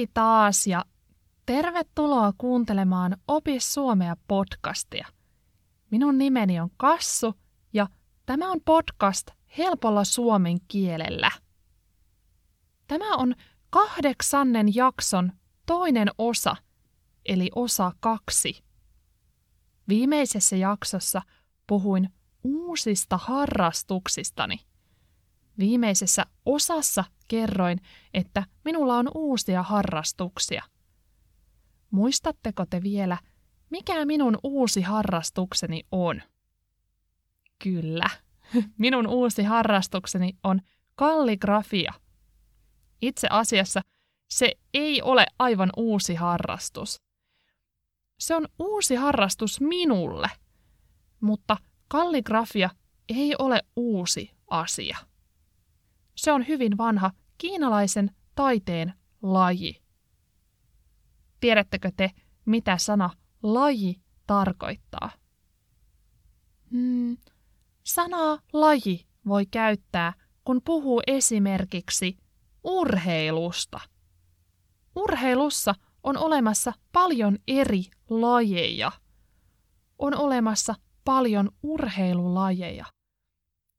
Hei taas ja tervetuloa kuuntelemaan Opi Suomea podcastia. Minun nimeni on Kassu ja tämä on podcast helpolla suomen kielellä. Tämä on kahdeksannen jakson toinen osa, eli osa kaksi. Viimeisessä jaksossa puhuin uusista harrastuksistani. Viimeisessä osassa kerroin, että minulla on uusia harrastuksia. Muistatteko te vielä, mikä minun uusi harrastukseni on? Kyllä, minun uusi harrastukseni on kalligrafia. Itse asiassa se ei ole aivan uusi harrastus. Se on uusi harrastus minulle, mutta kalligrafia ei ole uusi asia. Se on hyvin vanha kiinalaisen taiteen laji. Tiedättekö te, mitä sana laji tarkoittaa? Hmm, sanaa laji voi käyttää, kun puhuu esimerkiksi urheilusta. Urheilussa on olemassa paljon eri lajeja. On olemassa paljon urheilulajeja.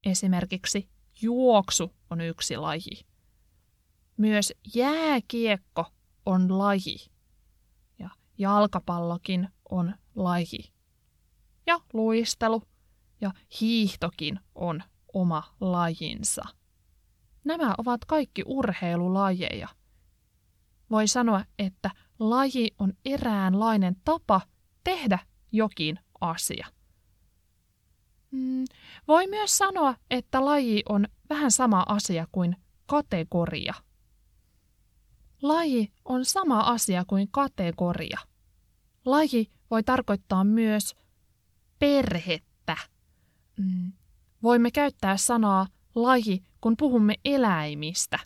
Esimerkiksi juoksu on yksi laji. Myös jääkiekko on laji. Ja jalkapallokin on laji. Ja luistelu ja hiihtokin on oma lajinsa. Nämä ovat kaikki urheilulajeja. Voi sanoa, että laji on eräänlainen tapa tehdä jokin asia. Mm, voi myös sanoa, että laji on vähän sama asia kuin kategoria. Laji on sama asia kuin kategoria. Laji voi tarkoittaa myös perhettä. Mm. Voimme käyttää sanaa laji, kun puhumme eläimistä.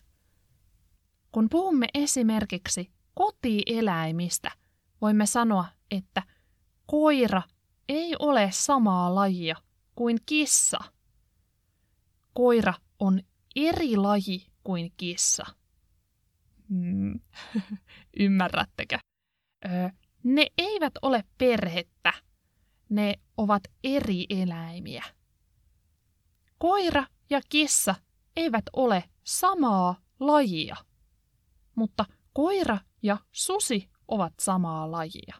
Kun puhumme esimerkiksi kotieläimistä, voimme sanoa, että koira ei ole samaa lajia kuin kissa. Koira on eri laji kuin kissa. Hmm. Ymmärrättekö? Öö, ne eivät ole perhettä. Ne ovat eri eläimiä. Koira ja kissa eivät ole samaa lajia, mutta koira ja susi ovat samaa lajia.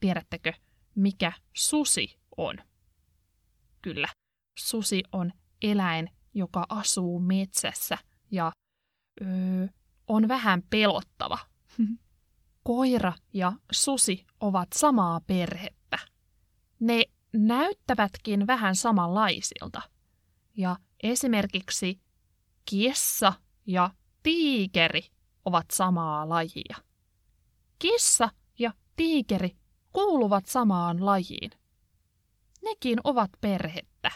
Tiedättekö, mikä susi on? Kyllä, susi on eläin, joka asuu metsässä ja öö, on vähän pelottava. Koira ja susi ovat samaa perhettä. Ne näyttävätkin vähän samanlaisilta. Ja esimerkiksi kissa ja tiikeri ovat samaa lajia. Kissa ja tiikeri kuuluvat samaan lajiin. Nekin ovat perhettä.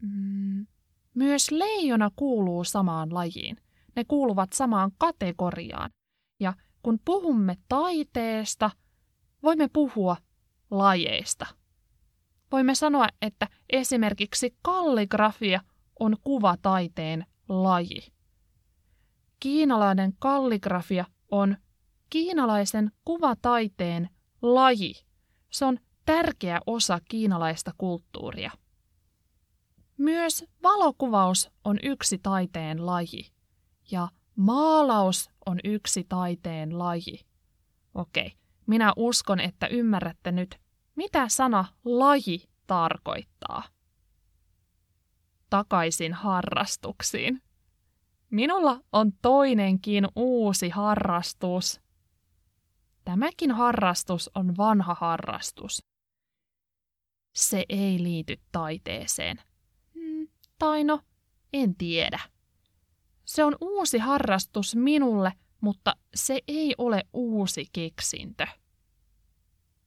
Mm, myös leijona kuuluu samaan lajiin. Ne kuuluvat samaan kategoriaan. Ja kun puhumme taiteesta, voimme puhua lajeista. Voimme sanoa, että esimerkiksi kalligrafia on kuvataiteen laji. Kiinalainen kalligrafia on kiinalaisen kuvataiteen laji. Se on tärkeä osa kiinalaista kulttuuria. Myös valokuvaus on yksi taiteen laji ja maalaus on yksi taiteen laji. Okei, minä uskon, että ymmärrätte nyt, mitä sana laji tarkoittaa. Takaisin harrastuksiin. Minulla on toinenkin uusi harrastus. Tämäkin harrastus on vanha harrastus. Se ei liity taiteeseen. Hmm, tai no, en tiedä. Se on uusi harrastus minulle, mutta se ei ole uusi keksintö.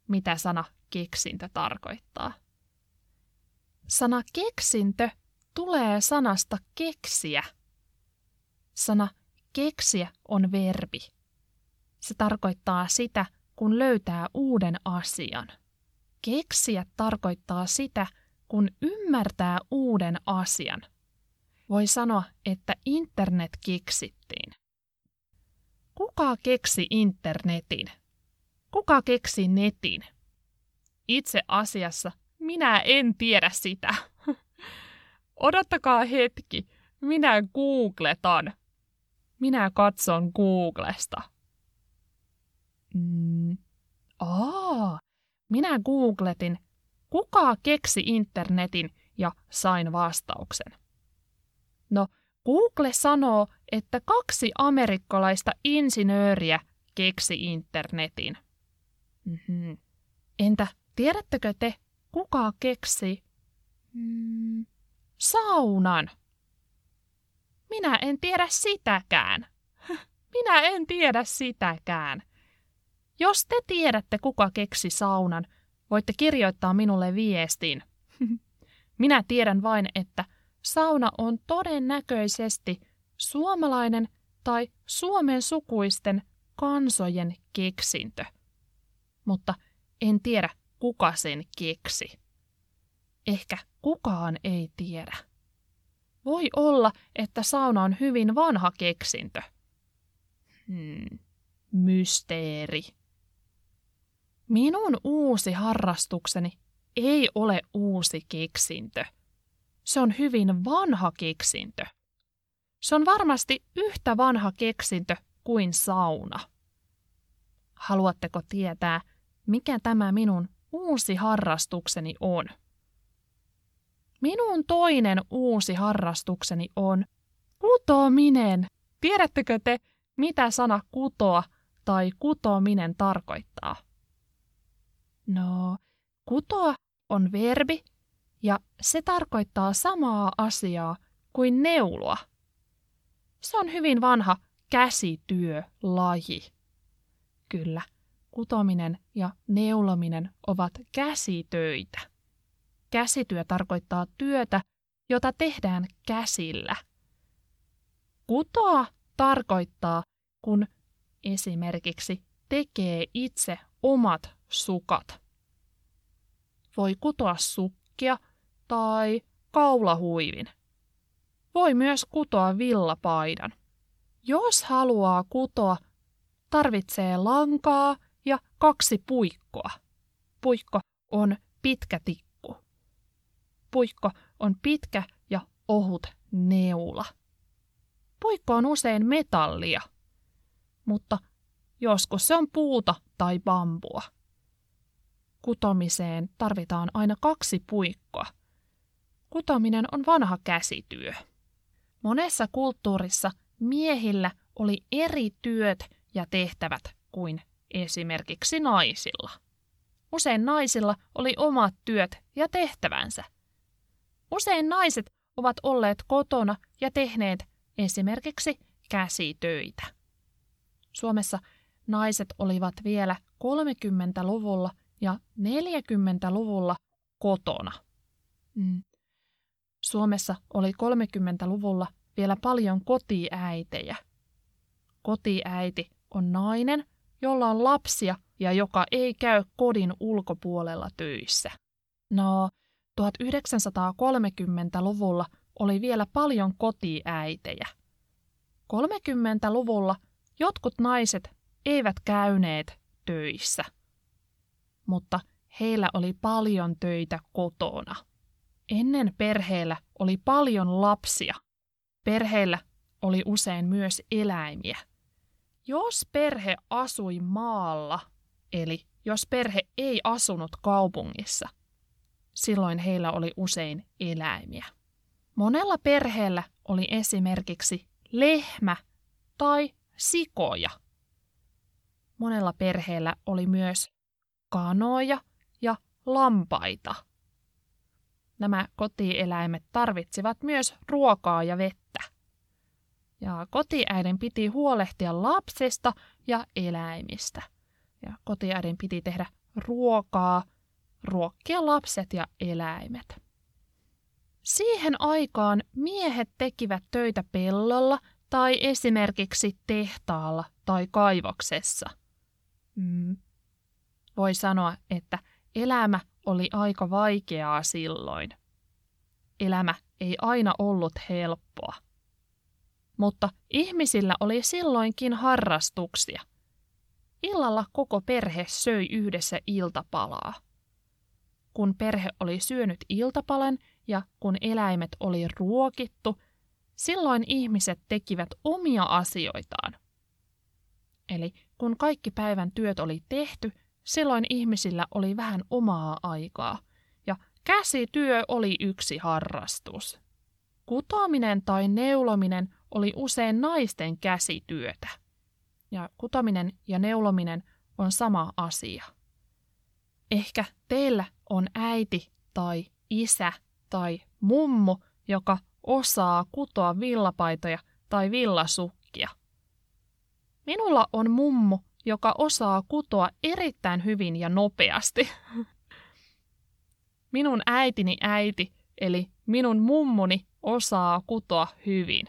Mitä sana keksintö tarkoittaa? Sana keksintö tulee sanasta keksiä. Sana keksiä on verbi. Se tarkoittaa sitä, kun löytää uuden asian. Keksiä tarkoittaa sitä, kun ymmärtää uuden asian – voi sanoa, että internet keksittiin. Kuka keksi internetin? Kuka keksi netin? Itse asiassa minä en tiedä sitä. Odottakaa hetki, minä googletan. Minä katson Googlesta. Mm. Aa, minä googletin, kuka keksi internetin ja sain vastauksen. No, Google sanoo, että kaksi amerikkalaista insinööriä keksi internetin. Mm-hmm. Entä tiedättekö te, kuka keksi mm, saunan? Minä en tiedä sitäkään. Minä en tiedä sitäkään. Jos te tiedätte, kuka keksi saunan, voitte kirjoittaa minulle viestin. Minä tiedän vain, että sauna on todennäköisesti suomalainen tai Suomen sukuisten kansojen keksintö. Mutta en tiedä, kuka sen keksi. Ehkä kukaan ei tiedä. Voi olla, että sauna on hyvin vanha keksintö. Hmm, mysteeri. Minun uusi harrastukseni ei ole uusi keksintö. Se on hyvin vanha keksintö. Se on varmasti yhtä vanha keksintö kuin sauna. Haluatteko tietää, mikä tämä minun uusi harrastukseni on? Minun toinen uusi harrastukseni on kutominen. Tiedättekö te, mitä sana kutoa tai kutominen tarkoittaa? No, kutoa on verbi ja se tarkoittaa samaa asiaa kuin neuloa. Se on hyvin vanha käsityölaji. Kyllä, kutominen ja neulominen ovat käsitöitä. Käsityö tarkoittaa työtä, jota tehdään käsillä. Kutoa tarkoittaa, kun esimerkiksi tekee itse omat sukat. Voi kutoa sukkia tai kaulahuivin. Voi myös kutoa villapaidan. Jos haluaa kutoa, tarvitsee lankaa ja kaksi puikkoa. Puikko on pitkä tikku. Puikko on pitkä ja ohut neula. Puikko on usein metallia, mutta joskus se on puuta tai bambua. Kutomiseen tarvitaan aina kaksi puikkoa. Kutominen on vanha käsityö. Monessa kulttuurissa miehillä oli eri työt ja tehtävät kuin esimerkiksi naisilla. Usein naisilla oli omat työt ja tehtävänsä. Usein naiset ovat olleet kotona ja tehneet esimerkiksi käsitöitä. Suomessa naiset olivat vielä 30-luvulla ja 40-luvulla kotona. Mm. Suomessa oli 30-luvulla vielä paljon kotiäitejä. Kotiäiti on nainen, jolla on lapsia ja joka ei käy kodin ulkopuolella töissä. No, 1930-luvulla oli vielä paljon kotiäitejä. 30-luvulla jotkut naiset eivät käyneet töissä, mutta heillä oli paljon töitä kotona. Ennen perheellä oli paljon lapsia. Perheellä oli usein myös eläimiä. Jos perhe asui maalla, eli jos perhe ei asunut kaupungissa, silloin heillä oli usein eläimiä. Monella perheellä oli esimerkiksi lehmä tai sikoja. Monella perheellä oli myös kanoja ja lampaita. Nämä kotieläimet tarvitsivat myös ruokaa ja vettä. Ja kotiäidin piti huolehtia lapsesta ja eläimistä. Ja kotiäidin piti tehdä ruokaa, ruokkia lapset ja eläimet. Siihen aikaan miehet tekivät töitä pellolla tai esimerkiksi tehtaalla tai kaivoksessa. Voi sanoa, että elämä oli aika vaikeaa silloin. Elämä ei aina ollut helppoa. mutta ihmisillä oli silloinkin harrastuksia. Illalla koko perhe söi yhdessä iltapalaa. Kun perhe oli syönyt iltapalan ja kun eläimet oli ruokittu, silloin ihmiset tekivät omia asioitaan. Eli kun kaikki päivän työt oli tehty, silloin ihmisillä oli vähän omaa aikaa, ja käsityö oli yksi harrastus. Kutominen tai neulominen oli usein naisten käsityötä. Ja kutominen ja neulominen on sama asia. Ehkä teillä on äiti tai isä tai mummu, joka osaa kutoa villapaitoja tai villasukkia. Minulla on mummu, joka osaa kutoa erittäin hyvin ja nopeasti. Minun äitini äiti, eli minun mummuni, osaa kutoa hyvin.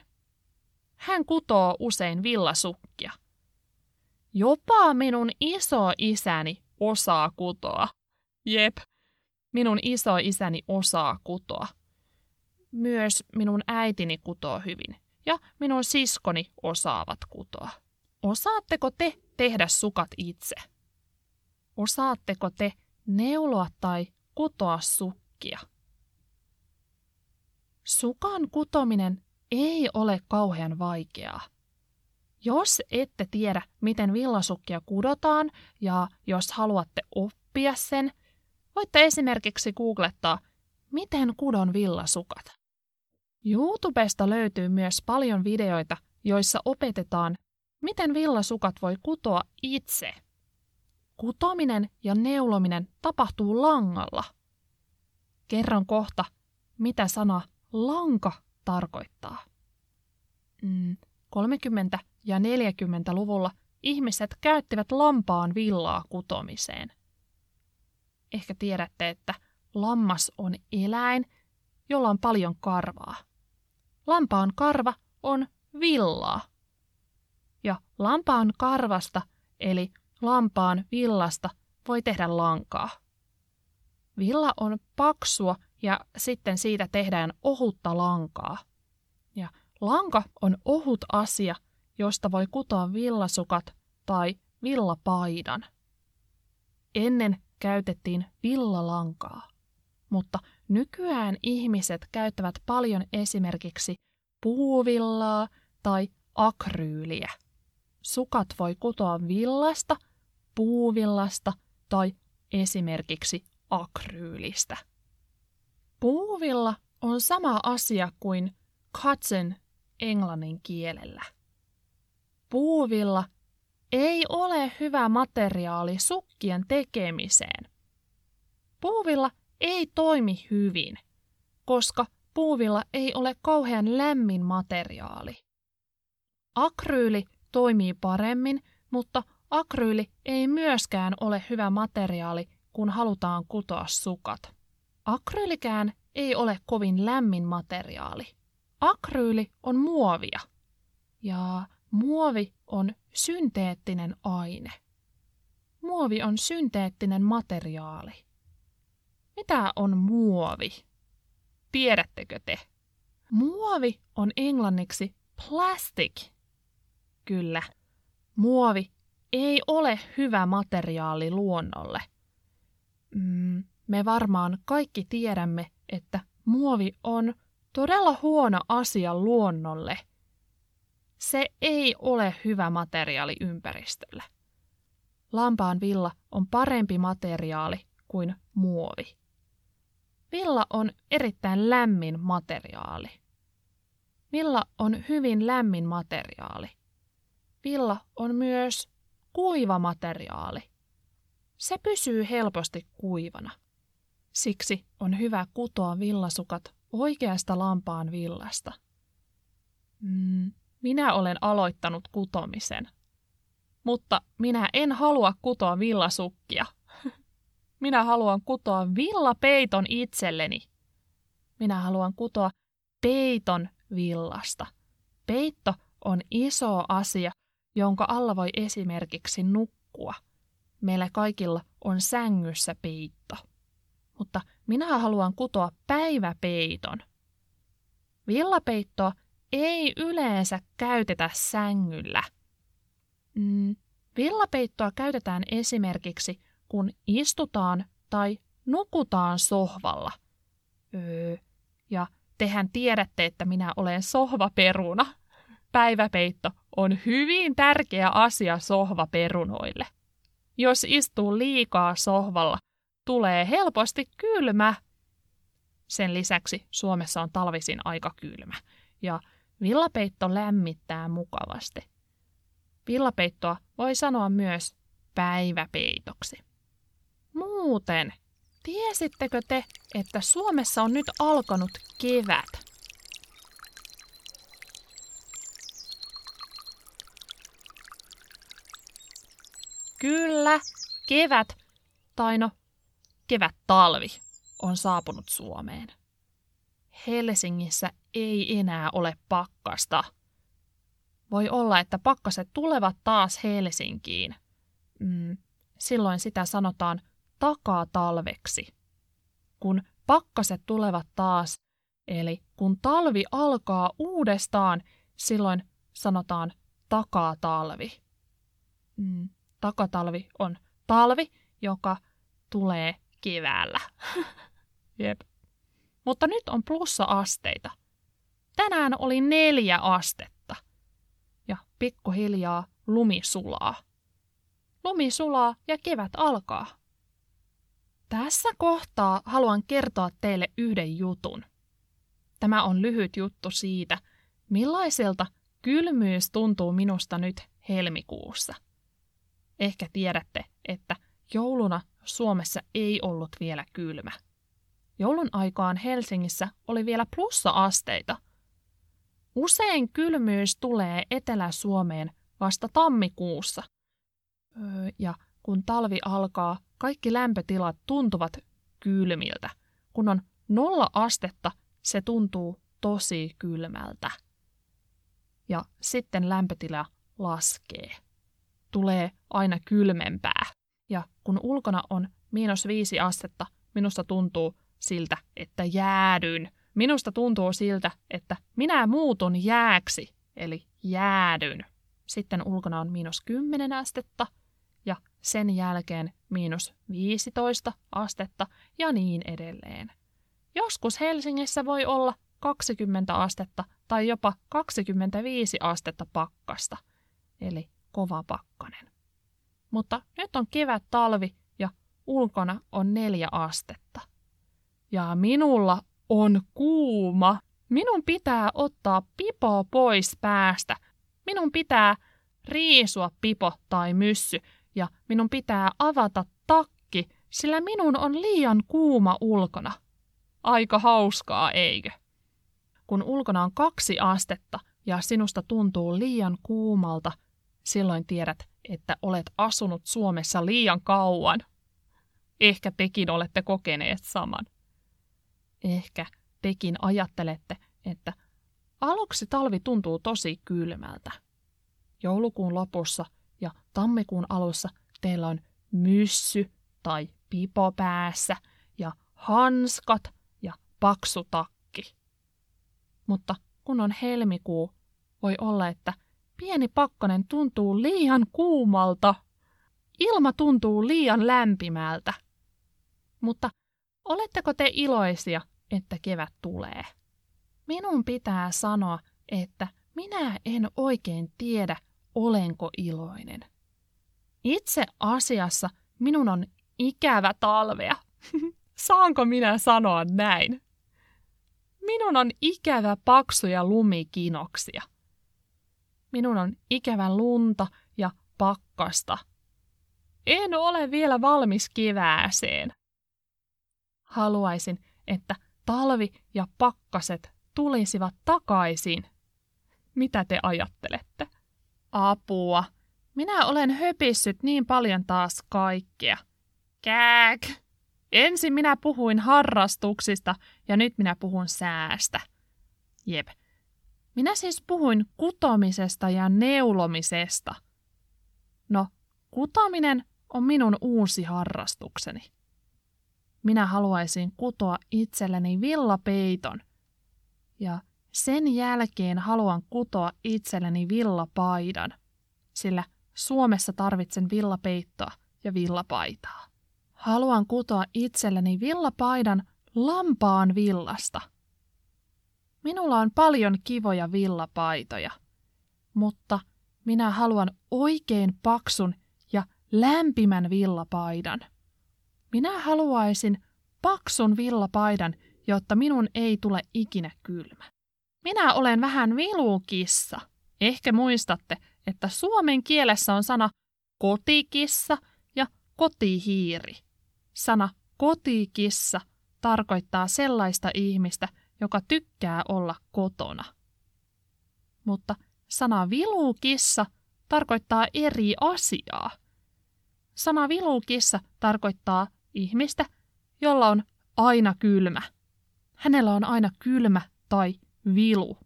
Hän kutoo usein villasukkia. Jopa minun iso isäni osaa kutoa. Jep, minun iso isäni osaa kutoa. Myös minun äitini kutoo hyvin ja minun siskoni osaavat kutoa. Osaatteko te tehdä sukat itse? Osaatteko te neuloa tai kutoa sukkia? Sukan kutominen ei ole kauhean vaikeaa. Jos ette tiedä, miten villasukkia kudotaan ja jos haluatte oppia sen, voitte esimerkiksi googlettaa, miten kudon villasukat. YouTubesta löytyy myös paljon videoita, joissa opetetaan, miten villasukat voi kutoa itse. Kutominen ja neulominen tapahtuu langalla. Kerron kohta, mitä sana lanka tarkoittaa. 30- mm, ja 40-luvulla ihmiset käyttivät lampaan villaa kutomiseen. Ehkä tiedätte, että lammas on eläin, jolla on paljon karvaa. Lampaan karva on villaa. Ja lampaan karvasta, eli lampaan villasta, voi tehdä lankaa. Villa on paksua ja sitten siitä tehdään ohutta lankaa. Ja lanka on ohut asia, josta voi kutoa villasukat tai villapaidan. Ennen käytettiin villalankaa, mutta nykyään ihmiset käyttävät paljon esimerkiksi puuvillaa tai akryyliä. Sukat voi kutoa villasta, puuvillasta tai esimerkiksi akryylistä. Puuvilla on sama asia kuin cotton englannin kielellä. Puuvilla ei ole hyvä materiaali sukkien tekemiseen. Puuvilla ei toimi hyvin, koska puuvilla ei ole kauhean lämmin materiaali. Akryyli toimii paremmin, mutta akryyli ei myöskään ole hyvä materiaali, kun halutaan kutoa sukat. Akryylikään ei ole kovin lämmin materiaali. Akryyli on muovia. Ja muovi on synteettinen aine. Muovi on synteettinen materiaali. Mitä on muovi? Tiedättekö te? Muovi on englanniksi plastic. Kyllä, muovi ei ole hyvä materiaali luonnolle. Mm, me varmaan kaikki tiedämme, että muovi on todella huono asia luonnolle. Se ei ole hyvä materiaali ympäristölle. Lampaan villa on parempi materiaali kuin muovi. Villa on erittäin lämmin materiaali. Villa on hyvin lämmin materiaali. Villa on myös kuiva materiaali. Se pysyy helposti kuivana. Siksi on hyvä kutoa villasukat oikeasta lampaan villasta. Mm, minä olen aloittanut kutomisen. Mutta minä en halua kutoa villasukkia. Minä haluan kutoa villapeiton itselleni. Minä haluan kutoa peiton villasta. Peitto on iso asia, jonka alla voi esimerkiksi nukkua. Meillä kaikilla on sängyssä peitto mutta minä haluan kutoa päiväpeiton. Villapeittoa ei yleensä käytetä sängyllä. Mm, villapeittoa käytetään esimerkiksi, kun istutaan tai nukutaan sohvalla. Öö, ja tehän tiedätte, että minä olen sohvaperuna. Päiväpeitto on hyvin tärkeä asia sohvaperunoille. Jos istuu liikaa sohvalla, tulee helposti kylmä. Sen lisäksi Suomessa on talvisin aika kylmä ja villapeitto lämmittää mukavasti. Villapeittoa voi sanoa myös päiväpeitoksi. Muuten, tiesittekö te, että Suomessa on nyt alkanut kevät? Kyllä, kevät, tai no, kevät-talvi on saapunut Suomeen. Helsingissä ei enää ole pakkasta. Voi olla, että pakkaset tulevat taas Helsinkiin. Mm, silloin sitä sanotaan takatalveksi. Kun pakkaset tulevat taas, eli kun talvi alkaa uudestaan, silloin sanotaan takatalvi. Mm, takatalvi on talvi, joka tulee keväällä. Jep. Mutta nyt on plussa-asteita. Tänään oli neljä astetta. Ja pikkuhiljaa lumi sulaa. Lumi sulaa ja kevät alkaa. Tässä kohtaa haluan kertoa teille yhden jutun. Tämä on lyhyt juttu siitä, millaiselta kylmyys tuntuu minusta nyt helmikuussa. Ehkä tiedätte, että jouluna Suomessa ei ollut vielä kylmä. Joulun aikaan Helsingissä oli vielä plussa-asteita. Usein kylmyys tulee Etelä-Suomeen vasta tammikuussa. Öö, ja kun talvi alkaa, kaikki lämpötilat tuntuvat kylmiltä. Kun on nolla astetta, se tuntuu tosi kylmältä. Ja sitten lämpötila laskee. Tulee aina kylmempää. Ja kun ulkona on miinus viisi astetta, minusta tuntuu siltä, että jäädyn. Minusta tuntuu siltä, että minä muutun jääksi, eli jäädyn. Sitten ulkona on miinus 10 astetta ja sen jälkeen miinus 15 astetta ja niin edelleen. Joskus Helsingissä voi olla 20 astetta tai jopa 25 astetta pakkasta, eli kova pakkanen. Mutta nyt on kevät talvi ja ulkona on neljä astetta. Ja minulla on kuuma. Minun pitää ottaa pipo pois päästä. Minun pitää riisua pipo tai myssy ja minun pitää avata takki, sillä minun on liian kuuma ulkona. Aika hauskaa, eikö? Kun ulkona on kaksi astetta ja sinusta tuntuu liian kuumalta, silloin tiedät, että olet asunut Suomessa liian kauan. Ehkä tekin olette kokeneet saman. Ehkä tekin ajattelette, että aluksi talvi tuntuu tosi kylmältä. Joulukuun lopussa ja tammikuun alussa teillä on myssy tai pipo päässä ja hanskat ja paksu takki. Mutta kun on helmikuu, voi olla, että pieni pakkanen tuntuu liian kuumalta. Ilma tuntuu liian lämpimältä. Mutta oletteko te iloisia, että kevät tulee? Minun pitää sanoa, että minä en oikein tiedä, olenko iloinen. Itse asiassa minun on ikävä talvea. Saanko minä sanoa näin? Minun on ikävä paksuja lumikinoksia. Minun on ikävä lunta ja pakkasta. En ole vielä valmis kevääseen. Haluaisin, että talvi ja pakkaset tulisivat takaisin. Mitä te ajattelette? Apua. Minä olen höpissyt niin paljon taas kaikkea. Kääk! Ensin minä puhuin harrastuksista ja nyt minä puhun säästä. Jep. Minä siis puhuin kutomisesta ja neulomisesta. No, kutominen on minun uusi harrastukseni. Minä haluaisin kutoa itselleni villapeiton. Ja Sen jälkeen haluan kutoa itselleni villapaidan, sillä Suomessa tarvitsen villapeittoa ja villapaitaa. Haluan kutoa itselleni villapaidan lampaan villasta. Minulla on paljon kivoja villapaitoja, mutta minä haluan oikein paksun ja lämpimän villapaidan. Minä haluaisin paksun villapaidan, jotta minun ei tule ikinä kylmä. Minä olen vähän vilukissa. Ehkä muistatte, että suomen kielessä on sana kotikissa ja kotihiiri. Sana kotikissa tarkoittaa sellaista ihmistä, joka tykkää olla kotona. Mutta sana vilukissa tarkoittaa eri asiaa. Sana vilukissa tarkoittaa ihmistä, jolla on aina kylmä. Hänellä on aina kylmä tai vilu.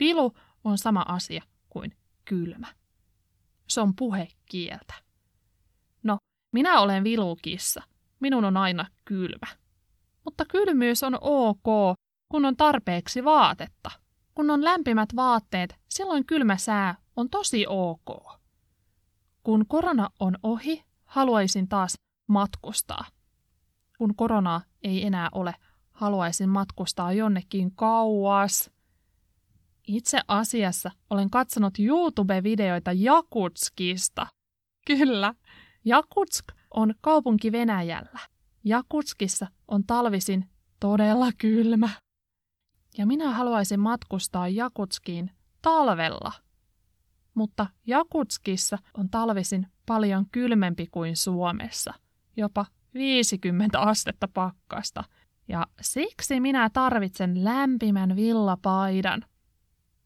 Vilu on sama asia kuin kylmä. Se on puhekieltä. No, minä olen vilukissa. Minun on aina kylmä. Mutta kylmyys on ok, kun on tarpeeksi vaatetta. Kun on lämpimät vaatteet, silloin kylmä sää on tosi ok. Kun korona on ohi, haluaisin taas matkustaa. Kun koronaa ei enää ole, haluaisin matkustaa jonnekin kauas. Itse asiassa olen katsonut YouTube-videoita Jakutskista. Kyllä, Jakutsk on kaupunki Venäjällä. Jakutskissa on talvisin todella kylmä. Ja minä haluaisin matkustaa Jakutskiin talvella. Mutta Jakutskissa on talvisin paljon kylmempi kuin Suomessa, jopa 50 astetta pakkasta. Ja siksi minä tarvitsen lämpimän villapaidan.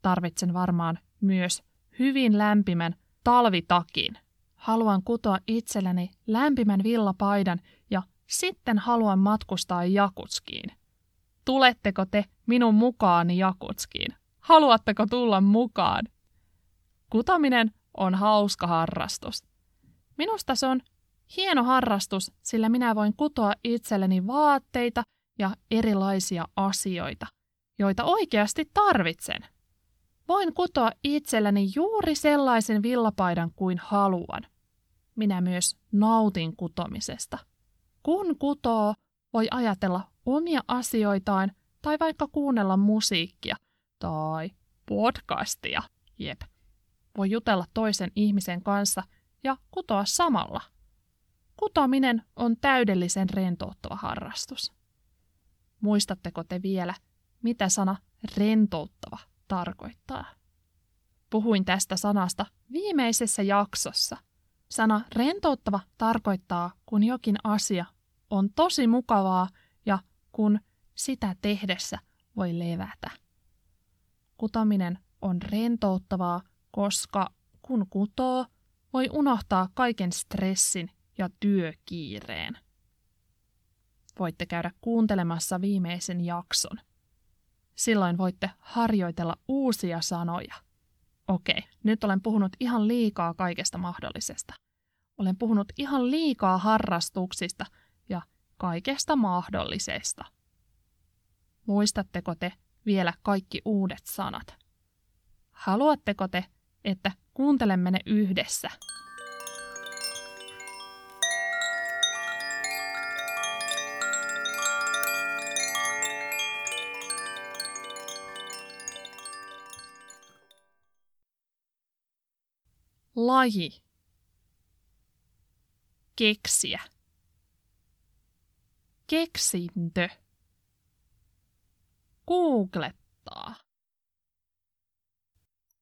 Tarvitsen varmaan myös hyvin lämpimän talvitakin. Haluan kutoa itselleni lämpimän villapaidan ja sitten haluan matkustaa Jakutskiin. Tuletteko te minun mukaani Jakutskiin? Haluatteko tulla mukaan? Kutominen on hauska harrastus. Minusta se on hieno harrastus, sillä minä voin kutoa itselleni vaatteita ja erilaisia asioita, joita oikeasti tarvitsen. Voin kutoa itselleni juuri sellaisen villapaidan kuin haluan. Minä myös nautin kutomisesta. Kun kutoo, voi ajatella omia asioitaan tai vaikka kuunnella musiikkia tai podcastia. Jep. Voi jutella toisen ihmisen kanssa ja kutoa samalla. Kutominen on täydellisen rentouttava harrastus. Muistatteko te vielä, mitä sana rentouttava tarkoittaa? Puhuin tästä sanasta viimeisessä jaksossa. Sana rentouttava tarkoittaa, kun jokin asia on tosi mukavaa ja kun sitä tehdessä voi levätä. Kutominen on rentouttavaa, koska kun kutoo, voi unohtaa kaiken stressin ja työkiireen. Voitte käydä kuuntelemassa viimeisen jakson. Silloin voitte harjoitella uusia sanoja. Okei, nyt olen puhunut ihan liikaa kaikesta mahdollisesta. Olen puhunut ihan liikaa harrastuksista kaikesta mahdollisesta. Muistatteko te vielä kaikki uudet sanat? Haluatteko te, että kuuntelemme ne yhdessä? Laji. Keksiä. Keksintö. Googlettaa.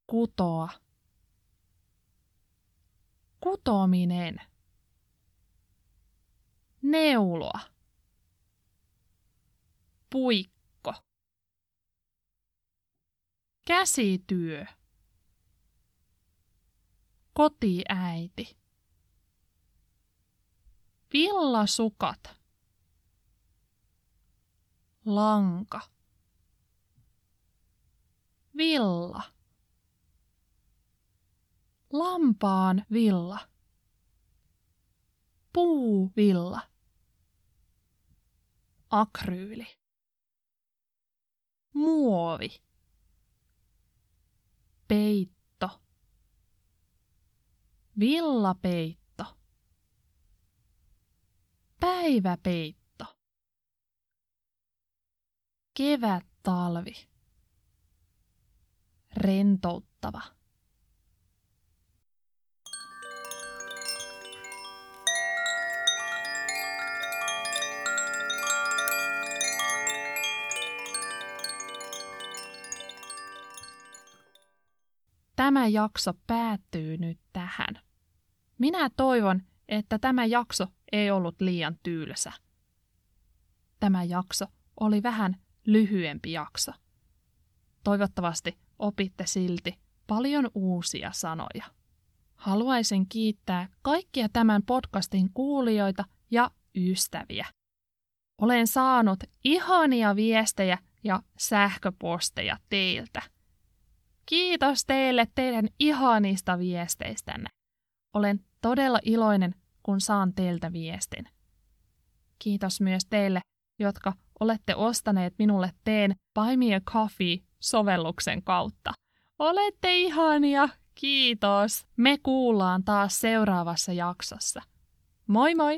Kutoa. Kutominen. Neuloa. Puikko. Käsityö. Kotiäiti. Villasukat. Lanka. Villa. Lampaan villa. Puuvilla. Akryyli. Muovi. peitto, villapeitto, päiväpeitto, kevät-talvi, rentouttava. Tämä jakso päättyy nyt tähän. Minä toivon, että tämä jakso ei ollut liian tylsä. Tämä jakso oli vähän lyhyempi jakso. Toivottavasti opitte silti paljon uusia sanoja. Haluaisin kiittää kaikkia tämän podcastin kuulijoita ja ystäviä. Olen saanut ihania viestejä ja sähköposteja teiltä. Kiitos teille teidän ihanista viesteistänne. Olen todella iloinen, kun saan teiltä viestin. Kiitos myös teille, jotka olette ostaneet minulle teen Buy Me a Coffee-sovelluksen kautta. Olette ihania, kiitos. Me kuullaan taas seuraavassa jaksossa. Moi moi!